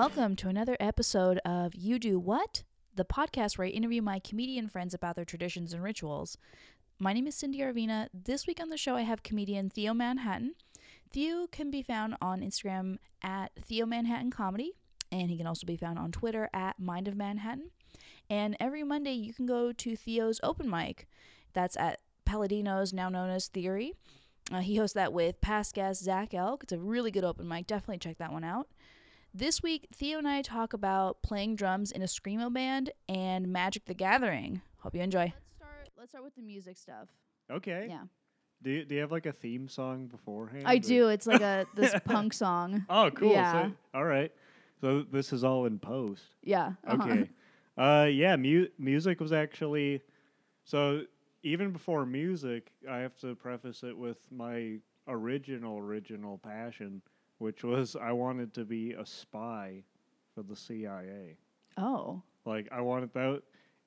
Welcome to another episode of You Do What? The podcast where I interview my comedian friends about their traditions and rituals. My name is Cindy Arvina. This week on the show, I have comedian Theo Manhattan. Theo can be found on Instagram at Theo Manhattan Comedy, and he can also be found on Twitter at Mind of Manhattan. And every Monday, you can go to Theo's open mic. That's at Palladino's, now known as Theory. Uh, he hosts that with past guest Zach Elk. It's a really good open mic. Definitely check that one out. This week, Theo and I talk about playing drums in a screamo band and Magic the Gathering. Hope you enjoy. Let's start. Let's start with the music stuff. Okay. Yeah, Do you, do you have like a theme song beforehand? I or- do. It's like a this punk song. Oh, cool. Yeah. So, all right. So this is all in post. Yeah. uh-huh. Okay. uh, yeah. Mu- music was actually so even before music, I have to preface it with my original original passion, which was I wanted to be a spy for the CIA. Oh. Like I wanted that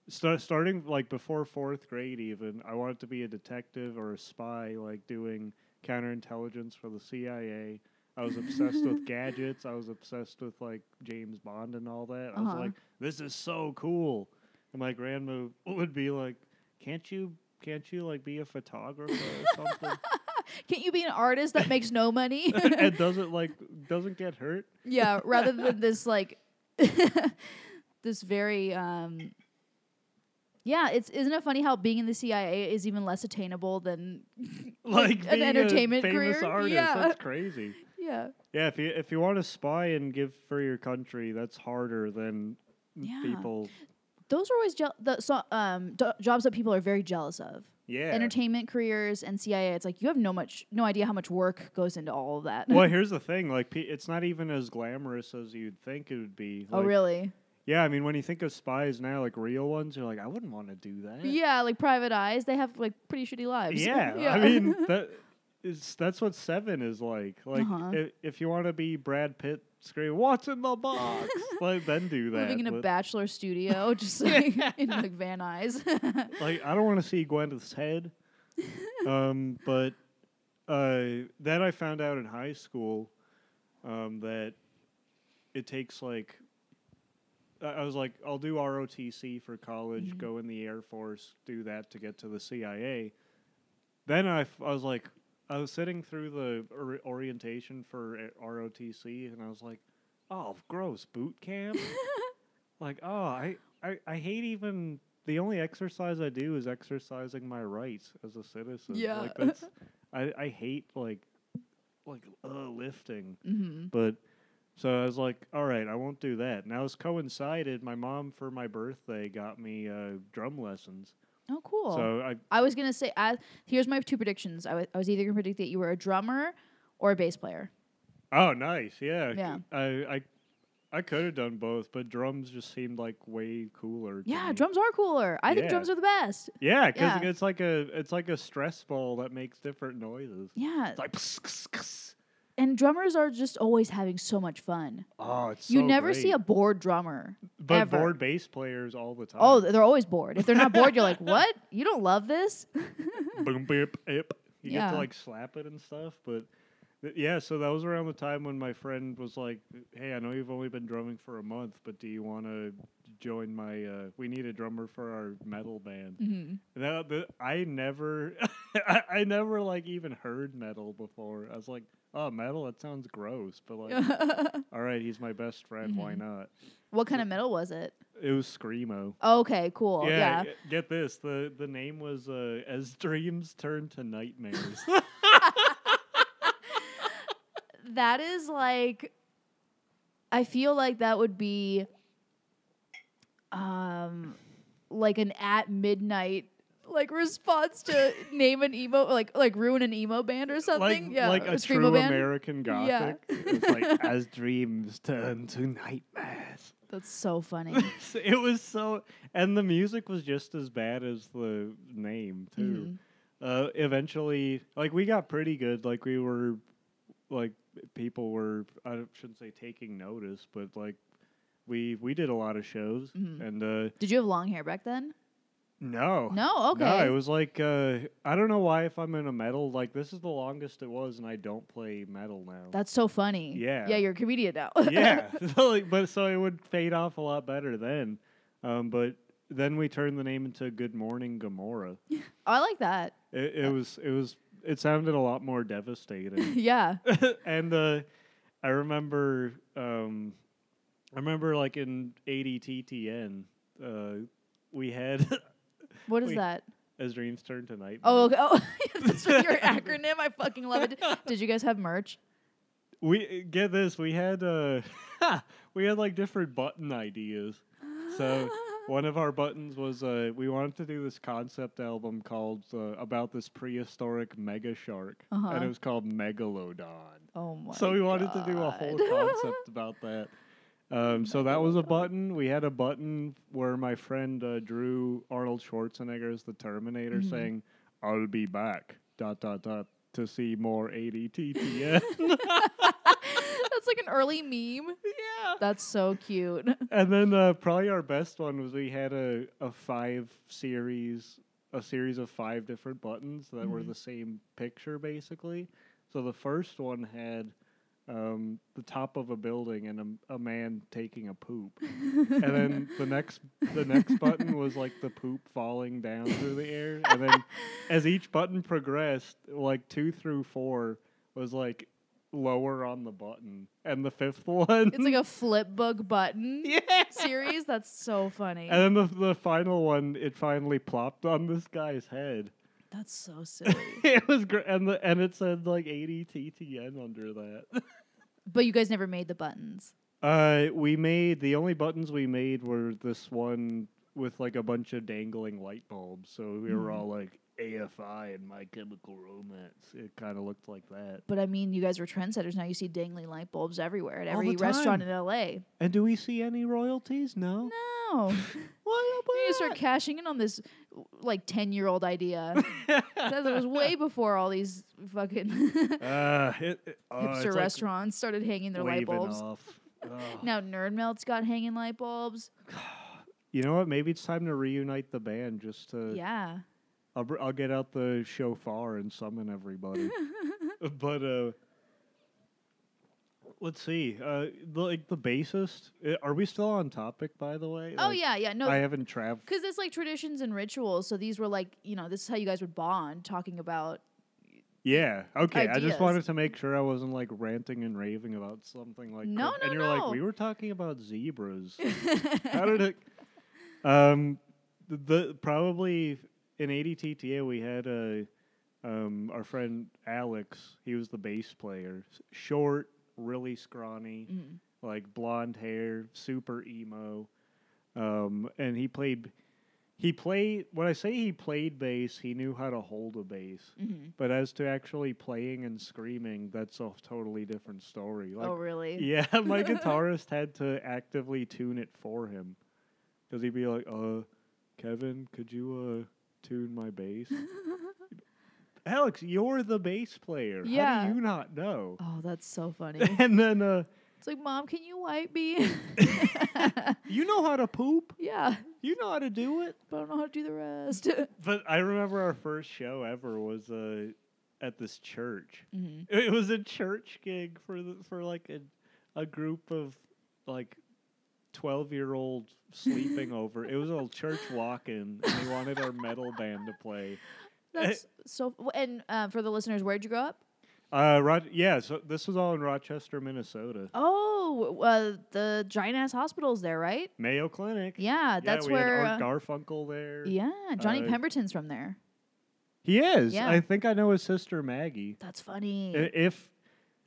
start, starting like before fourth grade even. I wanted to be a detective or a spy, like doing counterintelligence for the CIA. I was obsessed with gadgets. I was obsessed with like James Bond and all that. I was Uh-huh. like, this is so cool. And my grandma would be like, can't you can't you like be a photographer or something? Can't you be an artist that makes no money? and doesn't like doesn't get hurt? yeah. Rather than this like this very um. Yeah, it's isn't it funny how being in the CIA is even less attainable than Like an entertainment famous career? artist. Yeah. That's crazy. yeah. Yeah, if you if you want to spy and give for your country, that's harder than Yeah. people. Those are always je- the so, um do- jobs that people are very jealous of. Yeah. Entertainment careers and CIA. It's like you have no much no idea how much work goes into all of that. well, here's the thing: like, it's not even as glamorous as you'd think it would be. oh really? Yeah, I mean, when you think of spies now, like real ones, you're like, I wouldn't want to do that. Yeah, like private eyes, they have like pretty shitty lives. Yeah, I mean that is that's what Seven is like. Like, Uh-huh. if, if you want to be Brad Pitt, scream, "What's in the box?" like, then do that. living in a bachelor studio, just like in like Van Nuys. like I don't want to see Gwyneth's head. um, but uh, then I found out in high school um, that it takes like I was like, I'll do ROTC for college, Mhm. go in the Air Force, do that to get to the CIA. Then I, f- I was like, I was sitting through the or- orientation for uh, ROTC, and I was like, oh, gross, boot camp. like, oh, I, I, I hate even the only exercise I do is exercising my rights as a citizen. Yeah. like that's I, I hate like like uh, lifting, hmm but so I was like, all right, I won't do that. Now it's coincided. My mom for my birthday got me uh, drum lessons. Oh, cool. So I I was gonna say, I, here's my two predictions. I wa- I was either gonna predict that you were a drummer or a bass player. oh nice yeah Yeah. I I I could have done both, but drums just seemed like way cooler. to Yeah, me. drums are cooler. I think Yeah. drums are the best. Yeah, because Yeah. it's like a it's like a stress ball that makes different noises. Yeah, It's like. And drummers are just always having so much fun. oh, it's you so never see a bored drummer. but ever. board bass players all the time. Oh, they're always bored. If they're not bored, you're like, what? You don't love this? boom beep ip. You get to like slap it and stuff, but th- yeah. So that was around the time when my friend was like, "Hey, I know you've only been drumming for a month, but do you want to join my? Uh, we need a drummer for our metal band." hmm And that, the, I never, I, I never like even heard metal before. I was like, "Oh, metal? That sounds gross." But like, all right, he's my best friend. Why Mhm. not? what kind of metal was it? It was screamo. Okay, cool. Yeah. g- Get this. The the name was uh, as dreams turn to nightmares. That is like I feel like that would be um like an at midnight like response to name an emo like like ruin an emo band or something. like yeah. like a screamo true band. American Gothic. Yeah. it's like as dreams turn to nightmares. That's so funny. it was so, and the music was just as bad as the name too. Mhm. Uh, eventually, like we got pretty good. Like we were, like people were. I shouldn't say taking notice, but like we we did a lot of shows, Mhm. and uh, Did you have long hair back then? No. No, okay. No, it was like uh, I don't know why if I'm in a metal like this is the longest it was, and I don't play metal now. That's so funny. Yeah. Yeah, you're a comedian now. yeah, so, like, but so it would fade off a lot better then. Um, but then we turned the name into Good Morning Gamora. I like that. It, it was it was it sounded a lot more devastating. yeah. and uh, I remember um, I remember like in ADTTN, uh, we had What is Wait. that? As Dreams Turn to Night. Oh, okay. oh that's your acronym. I fucking love it. Did you guys have merch? We get this. We had uh, we had like different button ideas. So one of our buttons was uh, we wanted to do this concept album called uh, about this prehistoric mega shark, Uh-huh. and it was called Megalodon. Oh my. so we wanted to do a whole concept about that. Um, so that was a button. We had a button where my friend uh, drew Arnold Schwarzenegger as the Terminator, Mhm. saying, "I'll be back." Dot dot dot to see more 80 TTN. That's like an early meme. yeah. That's so cute. And then uh, probably our best one was we had a, a five series, a series of five different buttons that were Mhm. the same picture basically. So the first one had um, the top of a building and a, a man taking a poop, and then the next the next button was like the poop falling down through the air, and then as each button progressed, like two through four was like lower on the button, and the fifth one It's like a flip book button yeah. series. That's so funny. And then the the final one, it finally plopped on this guy's head. That's so silly. it was great, and the and it said like ADTTN under that. but you guys never made the buttons. Uh, we made the only buttons we made were this one with like a bunch of dangling light bulbs. So we were Mhm. all like AFI and My Chemical Romance. It kind of looked like that. But I mean, you guys were trendsetters. Now you see dangling light bulbs everywhere at All every restaurant in LA. And do we see any royalties? No. No. Why You need to start cashing in on this like 10 year old idea. that was way before all these fucking uh, it, it, oh, hipster like restaurants started hanging their light bulbs. off. Now Nerd Melt's got hanging light bulbs. You know what? Maybe it's time to reunite the band. Just to, Yeah. I'll, br- I'll get out the shofar and summon everybody. but uh, let's see. Uh, the, like the bassist. uh, Are we still on topic? By the way. Oh Like, yeah, yeah. No, I haven't traveled. because it's like traditions and rituals. So these were like, you know, this is how you guys would bond, talking about. Yeah. Okay. Ideas. I just wanted to make sure I wasn't like ranting and raving about something like. No, no, And you're no. like, we were talking about zebras. How did it? Um, the, the probably in 80 TTA we had a um our friend Alex. He was the bass player. Short, really scrawny, Mm. like blonde hair, super emo. Um, and he played. He played. When I say he played bass, he knew how to hold a bass. hmm But as to actually playing and screaming, that's a totally different story. Like, oh really? yeah, my guitarist had to actively tune it for him because he'd be like, "Uh, Kevin, could you uh tune my bass?" Alex, you're the bass player. Yeah. How do you not know? Oh, that's so funny. and then uh, it's like, mom, can you wipe me? you know how to poop. yeah, You know how to do it. but I don't know how to do the rest. But I remember our first show ever was uh at this church. hmm It was a church gig for the, for like a a group of like twelve year old sleeping over. It was a church walk in, and they wanted our metal band to play. That's so. And uh, for the listeners, where'd you grow up? Uh, Rod- yeah, so this was all in Rochester, Minnesota. Oh, uh, the giant ass hospital's there, right? Mayo Clinic. Yeah, Yeah, that's we where. had uh, Art Garfunkel there. yeah, Johnny uh, Pemberton's from there. He is. Yeah. I think I know his sister Maggie. That's funny. I- If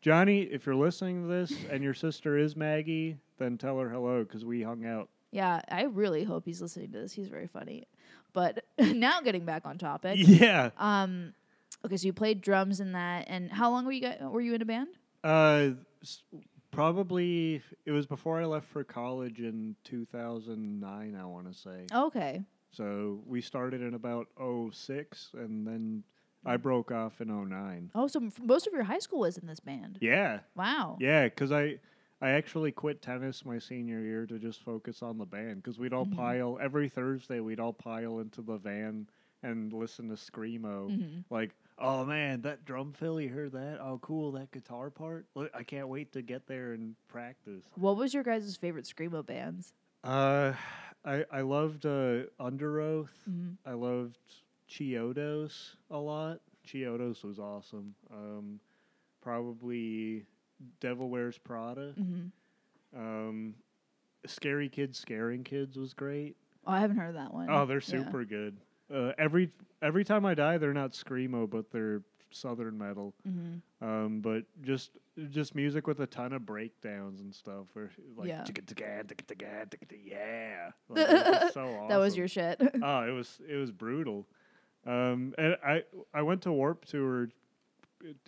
Johnny, if you're listening to this and your sister is Maggie, then tell her hello because we hung out. yeah, I really hope he's listening to this. He's very funny. But now getting back on topic. Yeah. Um, okay, so you played drums in that, and how long were you guys, were you in a band? Uh, s- probably it was before I left for college in 2009. I want to say. Okay. So we started in about 06 and then I broke off in 09. Oh, so m- most of your high school was in this band. Yeah, Wow. yeah, because I I actually quit tennis my senior year to just focus on the band because we'd all Mhm. pile every Thursday. We'd all pile into the van and listen to screamo. Mhm. Like, oh man, that drum fill, you heard that? Oh, cool, that guitar part. Look, I can't wait to get there and practice. What was your guys' favorite screamo bands? Uh, I I loved uh, Underoath. Mhm. I loved Chiodos a lot. Chiodos was awesome. Um, probably Devil Wears Prada. Mhm. Um, Scary Kids Scaring Kids was great. Oh, I haven't heard of that one. Oh, they're Yeah. super good. Uh, every every time I die, they're not screamo, but they're southern metal. Mhm. Um, but just just music with a ton of breakdowns and stuff. Where like Yeah. "Ticka, ticka, ticka, ticka, ticka, ticka, yeah, Like, so awesome. That was your shit. oh, it was it was brutal. Um, and I I went to Warp Tour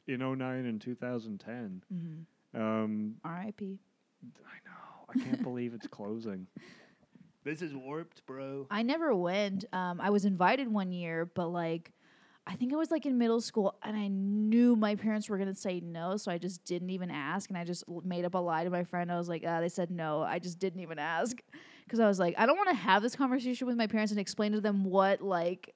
in 09 and 2010. hmm Um, R.I.P. I know. I can't believe it's closing. This is warped, bro. I never went. Um, I was invited one year, but like, I think I was like in middle school, and I knew my parents were gonna say no, so I just didn't even ask, and I just made up a lie to my friend. I was like, uh, they said no. I just didn't even ask because I was like, I don't want to have this conversation with my parents and explain to them what like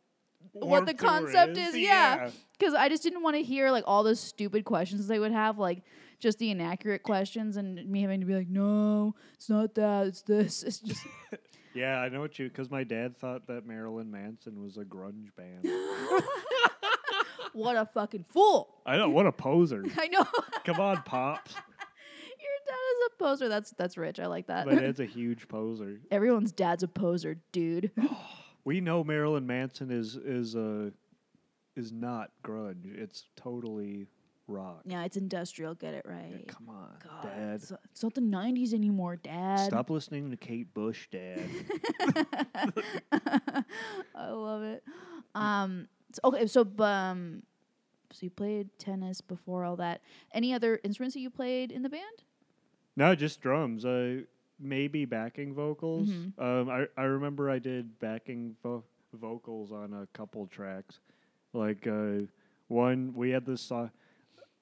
what the concept is, yeah. yeah. because I just didn't want to hear like all the stupid questions they would have, like just the inaccurate questions, and me having to be like, no, it's not that, it's this. It's just Yeah, I know what you. Because my dad thought that Marilyn Manson was a grunge band. what a fucking fool. I know what a poser. I know. Come on, pops. Your dad is a poser. That's that's rich. I like that. My dad's a huge poser. Everyone's dad's a poser, dude. We know Marilyn Manson is is uh, is not grunge. It's totally rock. yeah, it's industrial. Get it Yeah, right. come on, God, Dad. It's, it's not the '90s anymore, Dad. Stop listening to Kate Bush, Dad. I love it. Um. so- okay. So, um. So you played tennis before all that. Any other instruments that you played in the band? no, just drums. Uh, maybe backing vocals. Mhm. Um, I I remember I did backing vo- vocals on a couple tracks. Like uh, one, we had this song.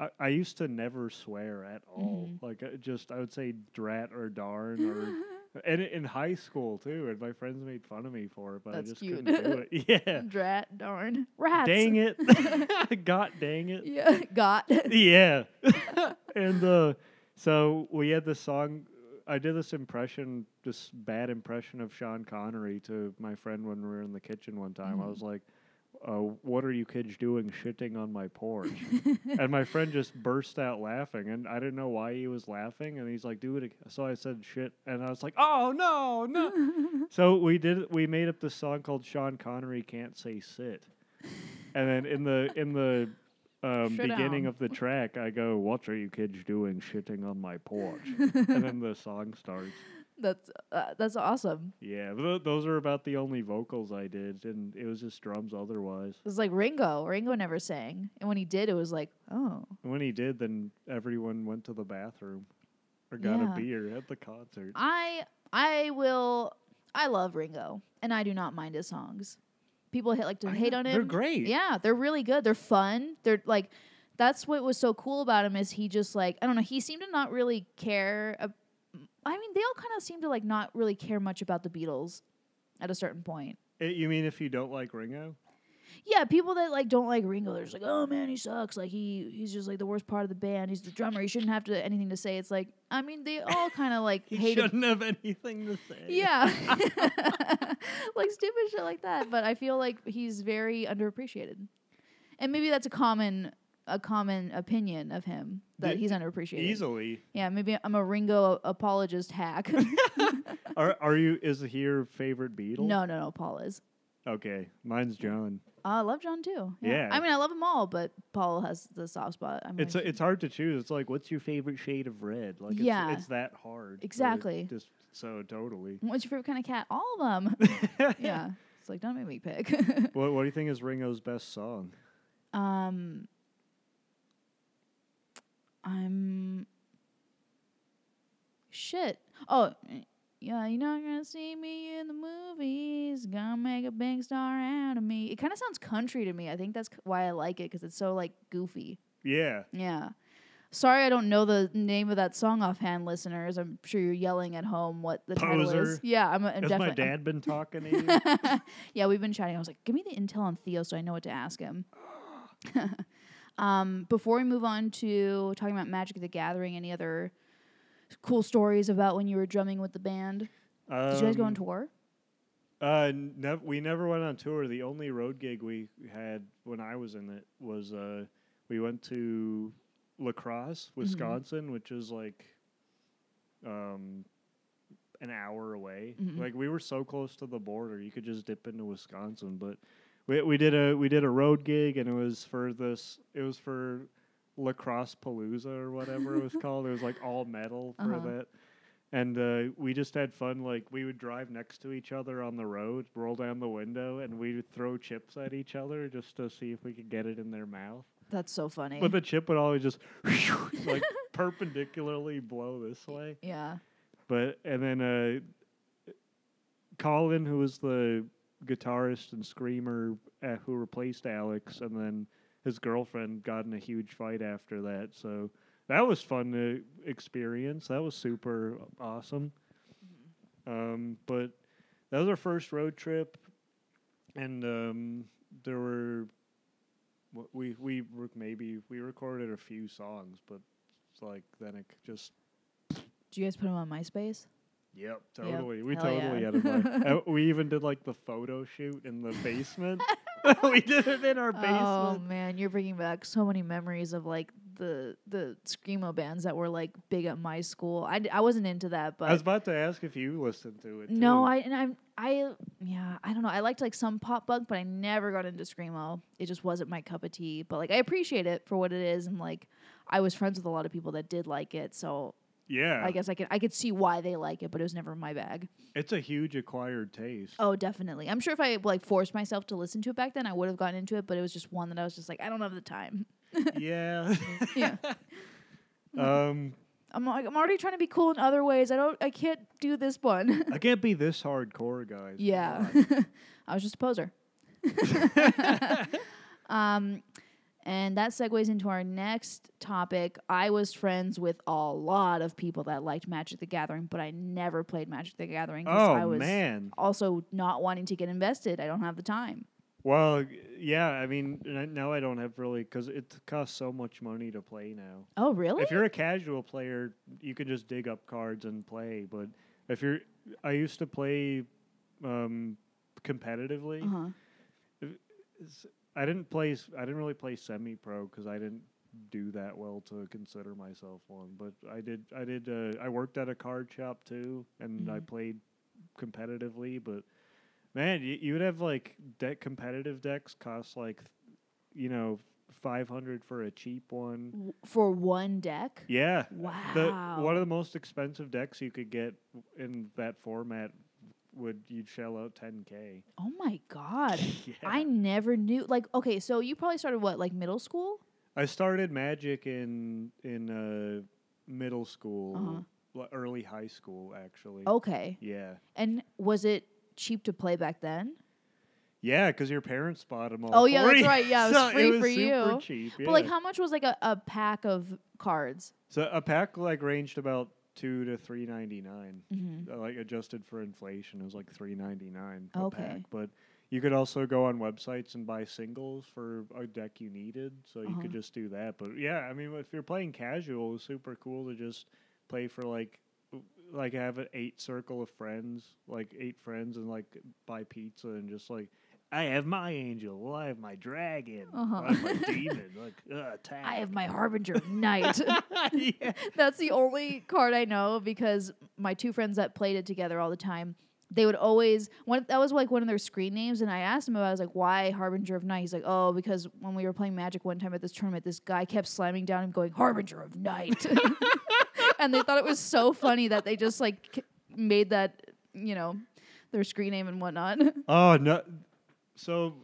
I, I used to never swear at all. Mhm. Like uh, just I would say drat or darn or and in high school too. And my friends made fun of me for it, but That's I just cute. couldn't do it. Yeah. Drat, darn, rats. Dang it. God dang it. Yeah, got. Yeah. and uh, so we had this song. I did this impression, this bad impression of Sean Connery to my friend when we were in the kitchen one time. I Mhm. was like, uh, "What are you kids doing, shitting on my porch?" and my friend just burst out laughing, and I didn't know why he was laughing. And he's like, "Do it." ag-" So I said, "Shit," and I was like, "Oh no, no!" so we did. We made up this song called "Sean Connery Can't Say Sit," and then in the in the um, beginning of the track, I go, "What are you kids doing, shitting on my porch?" and then the song starts. that's uh, that's awesome. Yeah, th- those are about the only vocals I did, and it was just drums otherwise. It's like Ringo. Ringo never sang, and when he did, it was like, oh, And when he did, then everyone went to the bathroom or got Yeah. a beer at the concert. I I will. I love Ringo, and I do not mind his songs. People hit like to I hate know, on him. They're great. Yeah, they're really good. They're fun. They're like that's what was so cool about him is he just like I don't know. He seemed to not really care. ab- I mean, they all kind of seem to like not really care much about the Beatles at a certain point. Eh, you mean if you don't like Ringo? Yeah, people that like don't like Ringo, they're just like, oh man, he sucks. Like he he's just like the worst part of the band. He's the drummer. He shouldn't have to anything to say. It's like I mean, they all kind of like He hate shouldn't have anything to say. Yeah, like stupid shit like that. But I feel like he's very underappreciated, and maybe that's a common a common opinion of him that he's underappreciated. Easily. Yeah, maybe I'm a Ringo apologist hack. Are are you? Is he your favorite Beatle? no, no, no. Paul is. Okay, mine's John. I love John too. Yeah. I mean, I love them all, but Paul has the soft spot. I mean, It's it's hard to choose. It's like, what's your favorite shade of red? Like, Yeah. it's, it's that hard. Exactly. Just so totally. what's your favorite kind of cat? All of them. yeah. It's like don't make me pick. What What do you think is Ringo's best song? Um, I'm shit. Oh, yeah, you're not gonna see me in the movies. Gonna make a big star out of me. It kind of sounds country to me. I think that's c- why I like it because it's so like goofy. Yeah. Yeah. Sorry, I don't know the name of that song offhand, listeners. I'm sure you're yelling at home what the title is. Yeah, I'm, I'm Has definitely. my dad been talking to you? yeah, we've been chatting. I was like, give me the intel on Theo so I know what to ask him. um, before we move on to talking about Magic the Gathering, any other cool stories about when you were drumming with the band? Did you guys go on Um, tour? Uh, nev- we never went on tour. The only road gig we had when I was in it was uh, we went to La Crosse, Mm-hmm. Wisconsin, which is like um, an hour away. Mhm. Like we were so close to the border, you could just dip into Wisconsin. But we we did a we did a road gig, and it was for this. It was for La Crosse Palooza or whatever it was called. It was like all metal for Uh-huh. that. And uh, we just had fun. Like we would drive next to each other on the road, roll down the window, and we would throw chips at each other just to see if we could get it in their mouth. That's so funny. But the chip would always just like perpendicularly blow this way. yeah. But and then uh, Colin, who was the guitarist and screamer uh, who replaced Alex, and then his girlfriend got in a huge fight after that. So that was fun to experience. That was super awesome. Um, but that was our first road trip, and um, there were we we maybe we recorded a few songs, but it's like then it just Do you guys put them on MySpace? Yep, totally. We Hell totally yeah. had we even did like the photo shoot in the basement. we did it in our oh, basement. Oh man, you're bringing back so many memories of like the the screamo bands that were like big at my school. I, d- I wasn't into that, but I was about to ask if you listened to it. no. I and I'm I yeah I don't know. I liked like some pop punk, but I never got into screamo. It just wasn't my cup of tea. But like I appreciate it for what it is, and like I was friends with a lot of people that did like it, so Yeah, I guess I could I could see why they like it, but it was never my bag. it's a huge acquired taste. Oh, definitely. I'm sure if I like forced myself to listen to it back then, I would have gotten into it. But it was just one that I was just like, I don't have the time. yeah. Yeah. um, I'm like, I'm already trying to be cool in other ways. I don't I can't do this one. I can't be this hardcore, guys. Yeah. I was just a poser. um and that segues into our next topic. I was friends with a lot of people that liked Magic the Gathering, but I never played Magic the Gathering oh I was man. also not wanting to get invested. I don't have the time. Well, yeah. I mean, now I don't have really because it costs so much money to play now. Oh, really? If you're a casual player, you can just dig up cards and play. But if you're, I used to play um, competitively. uh-huh. I didn't play. I didn't really play semi-pro because I didn't do that well to consider myself one. But I did. I did. Uh, I worked at a card shop too, and I Mhm. played competitively. But man, you, you would have like deck competitive decks cost like, th- you know, five hundred for a cheap one. For one deck? Yeah. Wow. The one of the most expensive decks you could get in that format would you'd shell out 10k. oh my god. yeah. I never knew like okay, so you probably started what, like middle school? I started Magic in in uh, middle school, Uh-huh. early high school actually. Okay. Yeah. And was it cheap to play back then? Yeah, because your parents bought them all. Oh, yeah, that's right. Yeah, it was So free was for you. Cheap, But like how much was like a, a pack of cards? so a pack like ranged about two to three ninety nine. Mm-hmm. uh, like adjusted for inflation, it was like three ninety nine. Okay. Pack. But you could also go on websites and buy singles for a deck you needed, so you Uh-huh. could just do that. But yeah, I mean, if you're playing casual, it's super cool to just play for like, like have an eight circle of friends, like eight friends, and like buy pizza and just like. I have my angel. Well, I have my dragon. Uh-huh. I have my demon. Like, uh, attack. I have my Harbinger of Night. yeah. That's the only card I know because my two friends that played it together all the time, they would always one that was like one of their screen names, and I asked him about. it, I was like, "Why Harbinger of Night?" He's like, "Oh, because when we were playing Magic one time at this tournament, this guy kept slamming down and going Harbinger of Night," and they thought it was so funny that they just like made that you know their screen name and whatnot. Oh no! So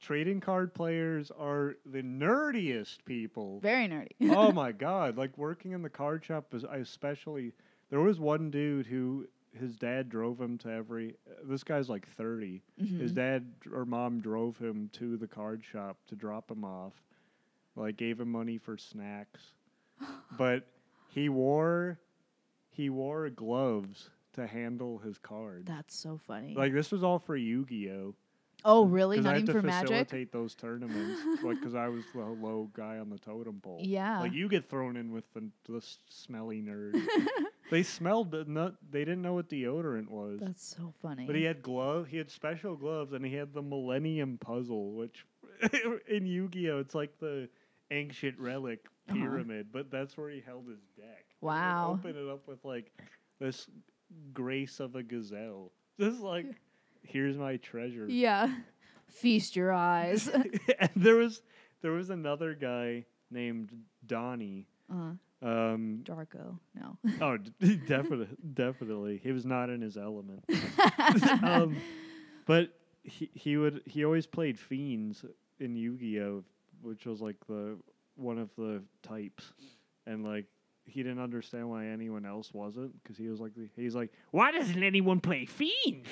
trading card players are the nerdiest people. Very nerdy. oh my god! Like working in the card shop is I especially. There was one dude who his dad drove him to every. This guy's like 30 His Mhm. dad or mom drove him to the card shop to drop him off. Like gave him money for snacks. but he wore he wore gloves to handle his cards. That's so funny. Like this was all for Yu-Gi-Oh. oh, really? 'Cause really? Not had even to for magic? facilitate those tournaments, like because I was the low guy on the totem pole. Yeah. Like you get thrown in with the, the smelly nerd. they smelled the nut. They didn't know what deodorant was. That's so funny. But he had glove. He had special gloves, and he had the Millennium Puzzle, which in Yu-Gi-Oh, it's like the ancient relic Uh-huh. pyramid. But that's where he held his deck. And he would Wow. Open it up with like this grace of a gazelle. Just like, here's my treasure. yeah. Feast your eyes. and there was there was another guy named Donnie. uh, Um, Darko. No. oh, d- definitely, definitely, he was not in his element. um, but he he would he always played fiends in Yu-Gi-Oh, which was like the one of the types, and like he didn't understand why anyone else wasn't because he was like the, he's like why doesn't anyone play fiends?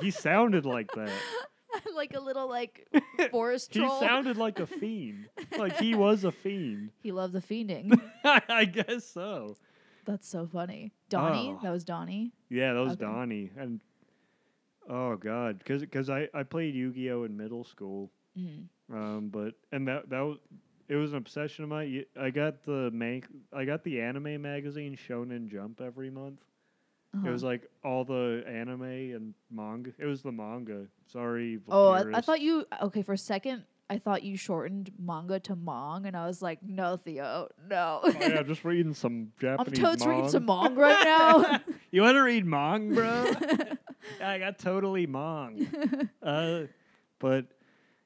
He sounded like that. like a little like forest troll. He troll. sounded like a fiend. Like he was a fiend. he loved the fiending. I guess so. That's so funny. Donnie. Oh. That was Donnie. Yeah, that was Okay. Donnie. And oh god, because I I played Yu Gi Oh in middle school. Mm. Um, but and that that was it was an obsession of mine. I got the make I got the anime magazine Shonen Jump every month. It was Uh-huh. like all the anime and manga. It was the manga. Sorry. Oh, I, I thought you. Okay, for a second, I thought you shortened manga to mong, and I was like, no, Theo, no. Oh, yeah, I'm just reading some Japanese. I'm totes reading some mong right now. you want to read Mong, bro? I got totally Mong. Uh, but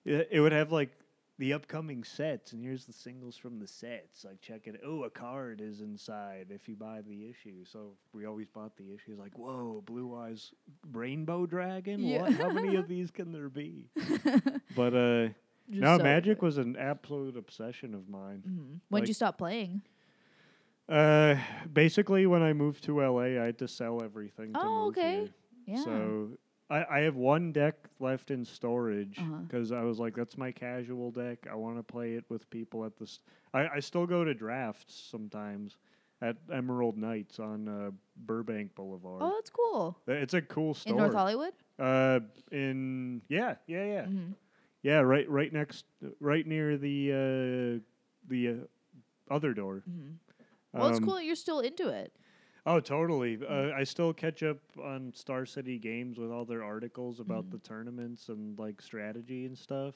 it, it would have like the upcoming sets, and here's the singles from the sets. Like, check it. Oh, a card is inside if you buy the issue. So we always bought the issues. Like, whoa, Blue Eyes Rainbow Dragon. Yeah. What? How many of these can there be? But uh, Just no, so Magic good. was an absolute obsession of mine. Mhm. When'd like- you stop playing? Uh, basically, when I moved to LA, I had to sell everything. to Oh, okay. here. Yeah. So I, I have one deck left in storage Uh-huh. because I was like, that's my casual deck. I want to play it with people at this. I, I still go to drafts sometimes at Emerald Knights on uh, Burbank Boulevard. oh, that's cool. Uh, It's a cool store. In North Hollywood. Uh, in yeah, yeah, yeah, Mhm. yeah. Right, right next, right near the uh, the uh, other door. Mhm. Well, it's Um, cool that you're still into it. Oh, totally. Uh, I still catch up on Star City Games with all their articles about Mhm. the tournaments and like strategy and stuff.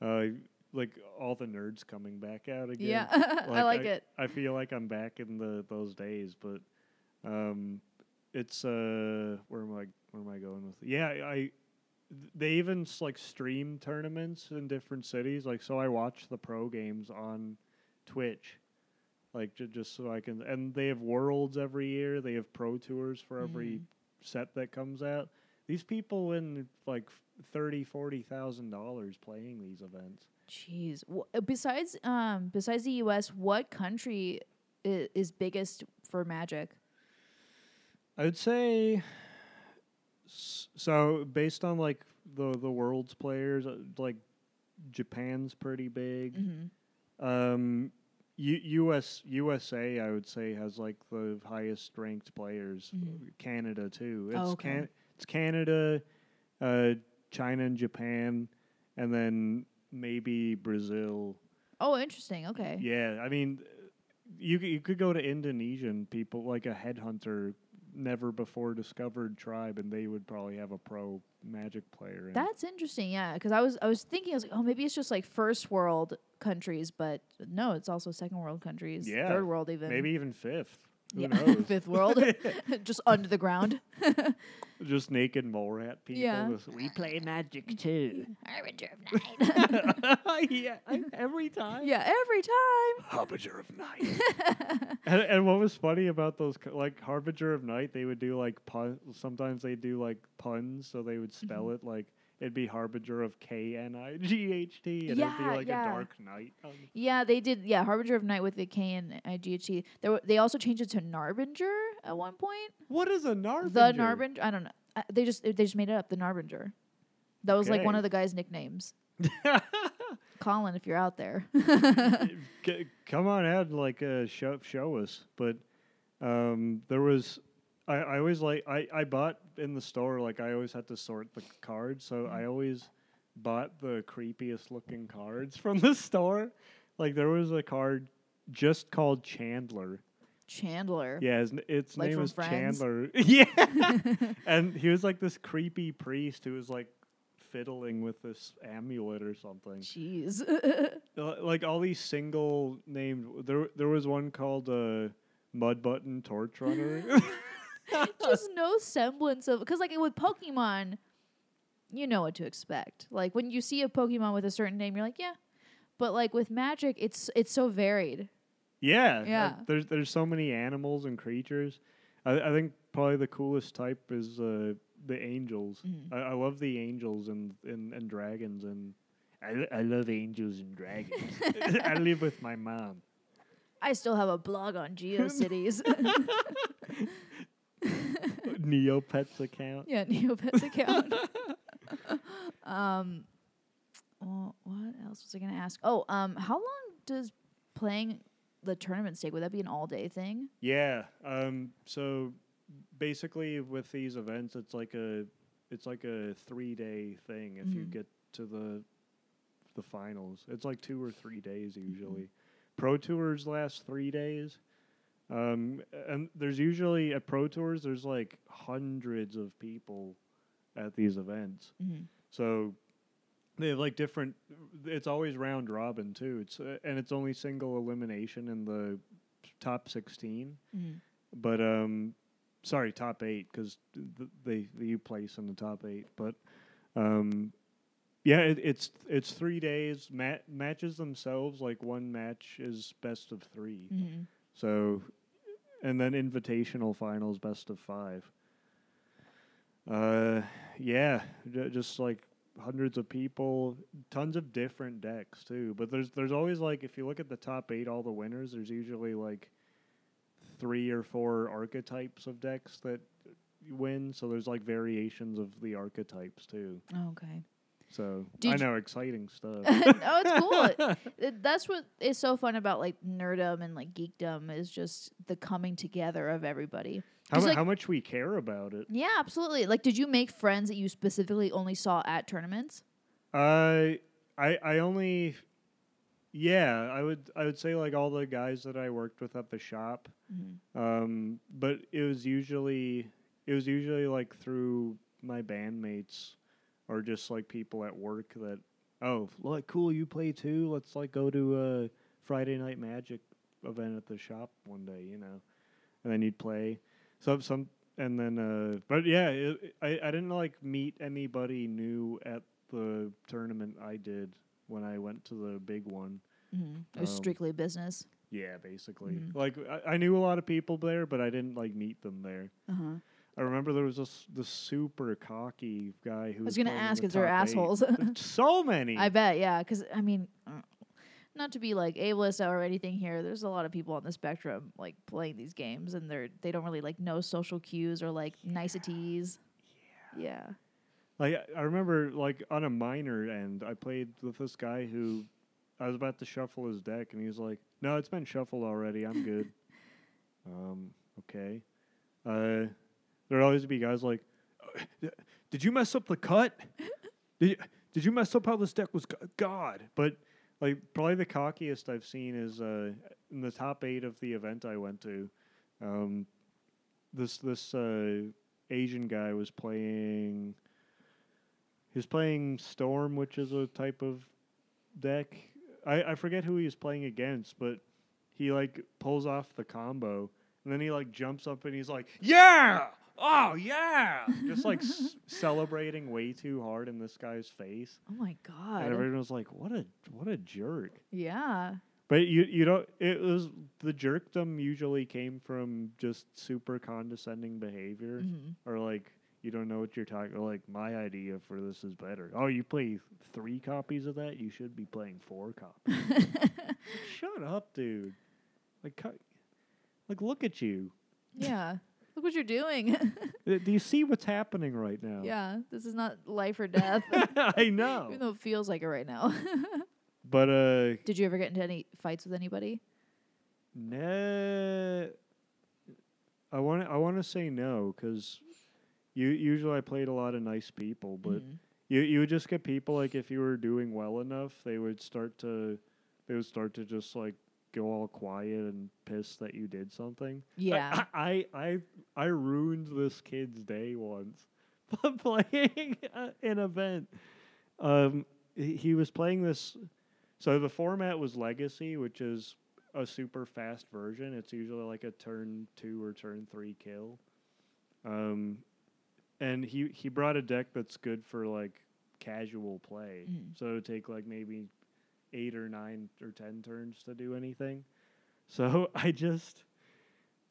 Uh, like all the nerds coming back out again. Yeah, I like I, it. I feel like I'm back in the those days, but um, it's uh, where am I? Where am I going with? It? Yeah, I. They even like stream tournaments in different cities. Like, so I watch the pro games on Twitch like j- just so I can. And they have worlds every year. They have pro tours for every Mhm. set that comes out. These people win like thirty, forty thousand dollars playing these events. Jeez. Uh, besides, um, besides the U.S., what country is, is biggest for Magic? I would say. So based on like the the world's players, uh, like Japan's pretty big. Mm-hmm. Um, U- US USA, I would say, has like the highest ranked players. Mhm. Canada too. It's Oh, okay. Can- it's Canada, uh, China, and Japan, and then maybe Brazil. Oh, interesting. Okay. Yeah, I mean, you you could go to Indonesian people like a headhunter, never before discovered tribe, and they would probably have a pro Magic player. In. That's interesting. Yeah, because I was I was thinking I was like, oh, maybe it's just like first world countries, but no, it's also second world countries, Yeah, third world even, maybe even fifth. Who yeah, knows? fifth world, just under the ground. Just naked mole rat people. Yeah. just, we play magic too. Harbinger of night. yeah, I- every time. yeah, every time. Harbinger of night. and, and what was funny about those, like Harbinger of night, they would do like pun. Sometimes they do like puns, so they would spell Mm-hmm. it like it'd be Harbinger of K N I G H T, and it'd Yeah, be like yeah. a dark night. on the- Yeah, they did. Yeah, Harbinger of Night with the K N I G H T. and There, were, they also changed it to Narbinger at one point. What is a Narbinger? The Narbinger. I don't know. Uh, they just they just made it up. The Narbinger. That was like one of the guy's nicknames. Colin, if you're out there. Come on out and like uh, show show us. But um, there was I, I always like I, I bought in the store like I always had to sort the cards, so I always bought the creepiest looking cards from the store. Like there was a card just called Chandler. Chandler. Yeah, his, its Like name is Friends? Chandler. yeah, and he was like this creepy priest who was like fiddling with this amulet or something. Jeez. Uh, like all these single named there there was one called uh Mudbutton Torchrunner Just no semblance of because like with Pokemon, you know what to expect. Like when you see a Pokemon with a certain name, you're like, yeah. But like with Magic, it's it's so varied. yeah uh, Yeah. there's there's so many animals and creatures i, I think probably the coolest type is uh the angels Mhm. I, I love the angels and, and and dragons and I, I love angels and dragons i live with my mom I still have a blog on GeoCities. Neopets account yeah, Neopets account. um, well, what else was I gonna ask? Oh, um, how long does playing the tournament take? Would that be an all day thing? Yeah. Um. So basically, with these events, it's like a it's like a three day thing. If you Mhm. get to the the finals, it's like two or three days usually. Pro tours last three days. Um, and there's usually at pro tours there's like hundreds of people at these events. Mm-hmm. So they have like different. It's always round robin too. It's uh, and it's only single elimination in the top sixteen. Mm-hmm. But um, sorry, top eight because th- they you place in the top eight. But um, yeah, it, it's it's three days. Ma- matches themselves like one match is best of 3 Mm-hmm. So, and then invitational finals, best of five. Uh, yeah, j- just like hundreds of people, tons of different decks too. But there's there's always like if you look at the top eight, all the winners, there's usually like three or four archetypes of decks that win. So there's like variations of the archetypes too. Okay. So I Did you- know exciting stuff. oh, it's cool. It- that's what is so fun about like nerdum and like geekdom is just the coming together of everybody. how, mu- like- how much we care about it. Yeah, absolutely. Like, did you make friends that you specifically only saw at tournaments? I I I only yeah, I would I would say like all the guys that I worked with at the shop. Mm-hmm. Um but it was usually it was usually like through my bandmates or just like people at work that oh, like cool you play too. Let's like go to a Friday night magic event at the shop one day, you know. And then you'd play. So some and then uh but yeah, it, I I didn't like meet anybody new at the tournament I did when I went to the big one. Mm-hmm. It was Um, strictly business. Yeah, basically. Mhm. Like I, I knew a lot of people there, but I didn't like meet them there. Uh huh. I remember there was this this super cocky guy who I was gonna playing in ask the if they're assholes. so many. I bet, yeah. Because I mean, uh, not to be like ableist or anything here. There's a lot of people on the spectrum like playing these games, and they're they don't really like know social cues or like niceties. Yeah. Yeah. Like I- I remember, like on a minor end, I played with this guy who I was about to shuffle his deck, and he was like, "No, it's been shuffled already. I'm good." um, okay. Uh, there'd always be guys like, "Uh, "Did you mess up the cut? Did you, did you mess up how this deck was? go- God!" But like, probably the cockiest I've seen is uh, in the top eight of the event I went to. Um, this this uh, Asian guy was playing. He was playing Storm, which is a type of deck. I, I forget who he was playing against, but he like pulls off the combo, and then he like jumps up and he's like, "Yeah, oh yeah!" Just like s- celebrating way too hard in this guy's face, Oh my and god. everyone was like, "What a what a jerk!" Yeah. But you you don't. It was the jerkdom usually came from just super condescending behavior, hmm or like you don't know what you're talking. Like my idea for this is better. Oh, you play three copies of that. You should be playing four copies. Shut up, dude. Like, cut- like look at you. yeah. Look what you're doing. Do you see what's happening right now? yeah. This is not life or death. I know. Even though it feels like it right now. But uh, Did you ever get into any fights with anybody? nah, I want I want to say no because you usually I played a lot of nice people, but Mhm. you you would just get people like if you were doing well enough, they would start to they would start to just like go all quiet and pissed that you did something. yeah. I I I, I ruined this kid's day once by playing an event. Um, he, was playing this. So the format was Legacy, which is a super fast version. It's usually like a turn two or turn three kill. Um, and he he brought a deck that's good for like casual play. Mhm. So it would take like maybe eight or nine or ten turns to do anything. So I just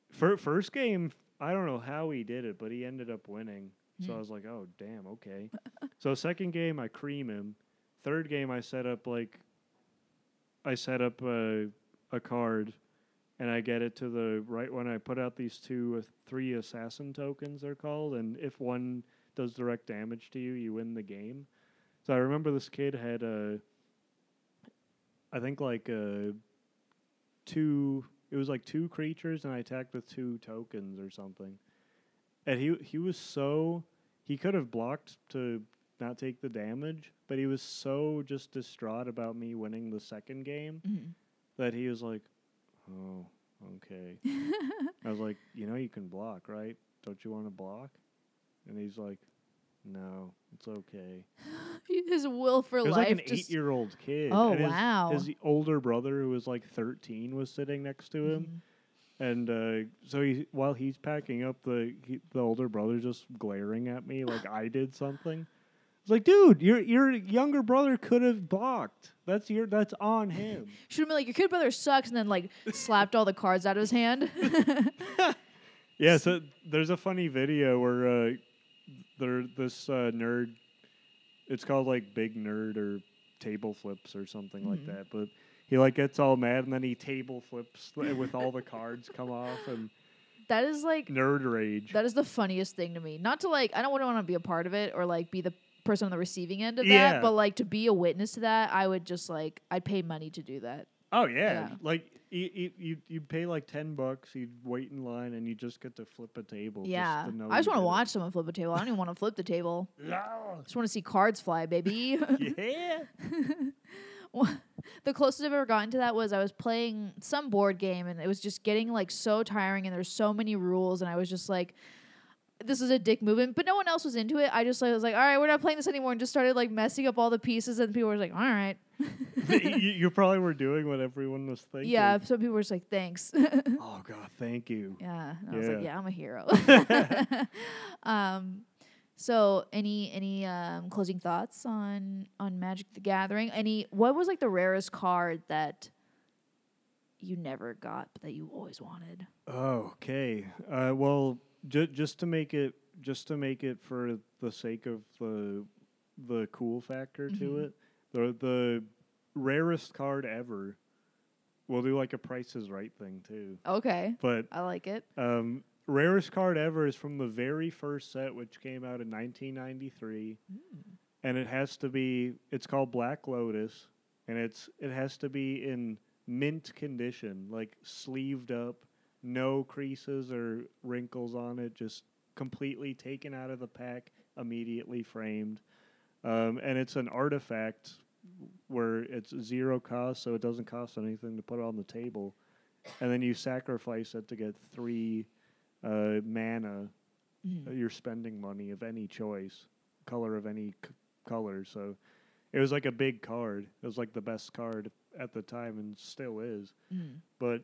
fir- first game, I don't know how he did it, but he ended up winning. So Hmm. I was like, oh damn, okay. so second game I cream him. Third game I set up like I set up a a card and I get it to the right one. I put out these two uh, three assassin tokens they're called and if one does direct damage to you, you win the game. So I remember this kid had a I think like uh two it was like two creatures and I attacked with two tokens or something. And he he was so he could have blocked to not take the damage, but he was so just distraught about me winning the second game Mhm. that he was like, "Oh, okay." I was like, "You know you can block, right? Don't you want to block?" And he's like, "No, it's okay." His will for It was life. like an just- eight-year-old kid. Oh, and his, wow. His older brother, who was like thirteen, was sitting next to him, Mhm. and uh, so he, while he's packing up, the he, the older brother just glaring at me like I did something. It's like, dude, your your younger brother could have blocked. That's your that's on him. Should have been like your kid brother sucks, and then like slapped all the cards out of his hand. yeah. So there's a funny video where uh, there this uh, nerd. It's called like Big Nerd or Table Flips or something like Mhm. that. But he like gets all mad and then he table flips with all the cards come off and that is like nerd rage. that is the funniest thing to me. Not to like I don't want to be a part of it or like be the person on the receiving end of Yeah. that, but like to be a witness to that, I would just like I'd pay money to do that. Oh yeah, Yeah. like you you you pay like ten bucks, you'd wait in line, and you just get to flip a table. yeah, just to know I just want to watch someone flip a table. I don't even want to flip the table. I just want to see cards fly, baby. yeah. the closest I've ever gotten to that was I was playing some board game and it was just getting like so tiring and there's so many rules and I was just like this is a dick movement, but no one else was into it. I just like, was like, all right, we're not playing this anymore, and just started like messing up all the pieces. And people were like, all right, you, you probably were doing what everyone was thinking. yeah. Some people were just like, thanks. Oh God, thank you. yeah, I was like, Yeah. I'm a hero. um, so any any um closing thoughts on on Magic the Gathering? Any what was like the rarest card that you never got but that you always wanted? Oh, okay. Uh, well, ju- just to make it, just to make it for the sake of the the cool factor to Mhm. it, the the rarest card ever. We'll do like a Price is Right thing too, Okay, but I like it. um, rarest card ever is from the very first set, which came out in 1993, and it has to be. It's called Black Lotus, and it's it has to be in mint condition, like sleeved up, no creases or wrinkles on it, just completely taken out of the pack, immediately framed, um, and it's an artifact where it's zero cost, so it doesn't cost anything to put it on the table, and then you sacrifice it to get three uh, mana Mhm. uh, you're spending money of any choice, color of any c- color. So it was like a big card. It was like the best card at the time and still is. Mhm. But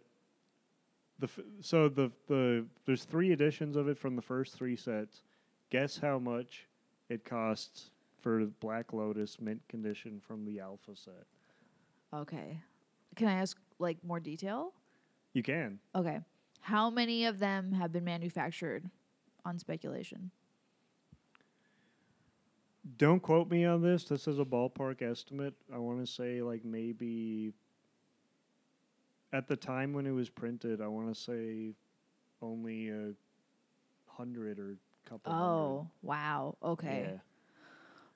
the f- so the the there's three editions of it from the first three sets. Guess how much it costs for Black Lotus mint condition from the alpha set? Okay, can I ask like more detail? You can. Okay, how many of them have been manufactured on speculation? Don't quote me on this. This is a ballpark estimate. I want to say like maybe at the time when it was printed, I want to say only a hundred or couple. Oh, wow. Okay. Yeah.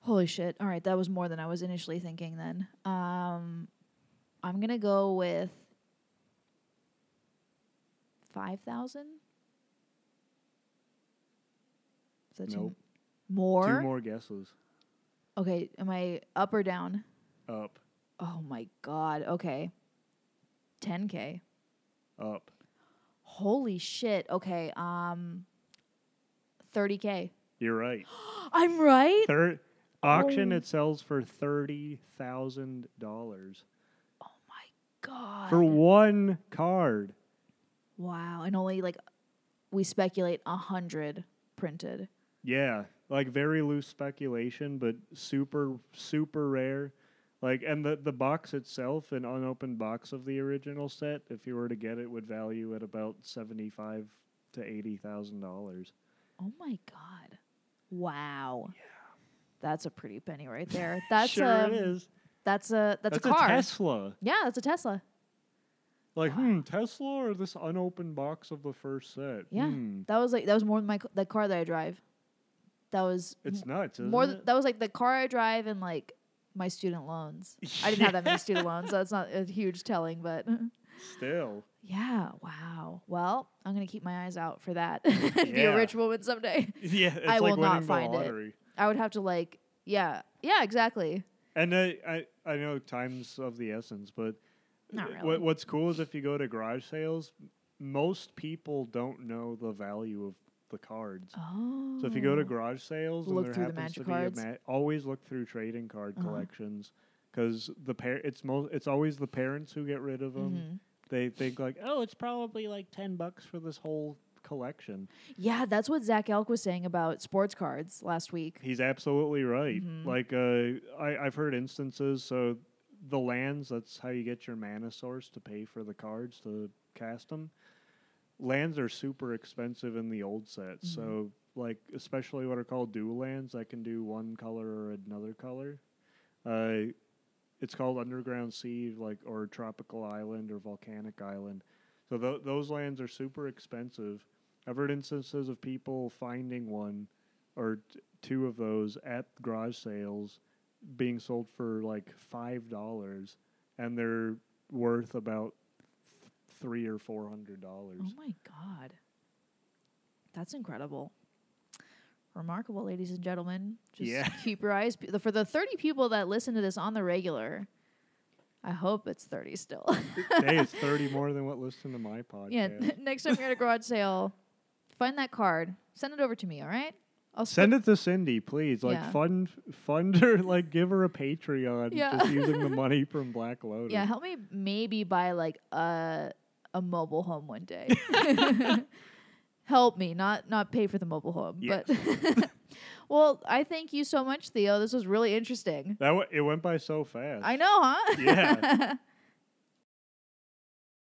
Holy shit. All right, that was more than I was initially thinking then. Um I'm gonna go with five thousand. Is that Nope. more? Two more guesses. Okay, am I up or down? Up. Oh my god. Okay. 10k. Up. Holy shit. Okay. Um 30k. You're right. I'm right? Third auction Oh. it sells for thirty thousand dollars Oh my god. for one card. wow. And only like we speculate a 100 printed. Yeah, like very loose speculation, but super super rare. Like, and the the box itself, an unopened box of the original set, if you were to get it, would value at about seventy five to eighty thousand dollars. Oh my god. Wow. Yeah. That's a pretty penny right there. That's sure um, it is. That's a that's, That's a car. Tesla. yeah, that's a Tesla. Like, hmm, Tesla or this unopened box of the first set? Yeah. Hmm. That was like that was more than my the car that I drive. That was It's nuts, isn't more th- that was like the car I drive and like my student loans. I didn't have that many student loans, so it's not a huge telling, but Still. yeah, wow. Well, I'm gonna keep my eyes out for that. Be a rich woman someday. Yeah, it's I like will not find it. Lottery. I would have to like, yeah, yeah, exactly. And I, I, I know time's of the essence, but Not really. what, what's cool is if you go to garage sales, most people don't know the value of the cards. Oh. So if you go to garage sales, and Look there through the happens magic to cards? be a ma- always look through trading card Uh-huh. collections because the par- it's mo- it's always the parents who get rid of them. Mhm. They think like, oh, it's probably like ten bucks for this whole collection. Yeah, that's what Zach Elk was saying about sports cards last week. He's absolutely right. Mhm. Like uh, I, I've heard instances. So the lands, that's how you get your mana source to pay for the cards to cast them. Lands are super expensive in the old sets. Mhm. So like especially what are called dual lands that can do one color or another color. Uh, it's called underground sea, like or tropical island or volcanic island. So th- those lands are super expensive. I've heard instances of people finding one or t- two of those at garage sales being sold for like five dollars, and they're worth about th- three or four hundred dollars. Oh my god. That's incredible. Remarkable, ladies and gentlemen. Just Yeah. keep your eyes pe- for the 30 people that listen to this on the regular. I hope it's 30 still. hey, it's thirty more than what listen to my podcast. yeah, next time you're at a garage sale, find that card, send it over to me, all right? I'll Send it to Cindy, please. Like Yeah. fund fund her, like give her a Patreon Yeah. just using the money from Black Lotus. Yeah, help me maybe buy like a a mobile home one day. help me, not not pay for the mobile home, Yeah. but Well, I thank you so much, Theo. This was really interesting. That w- it went by so fast. I know, huh? Yeah.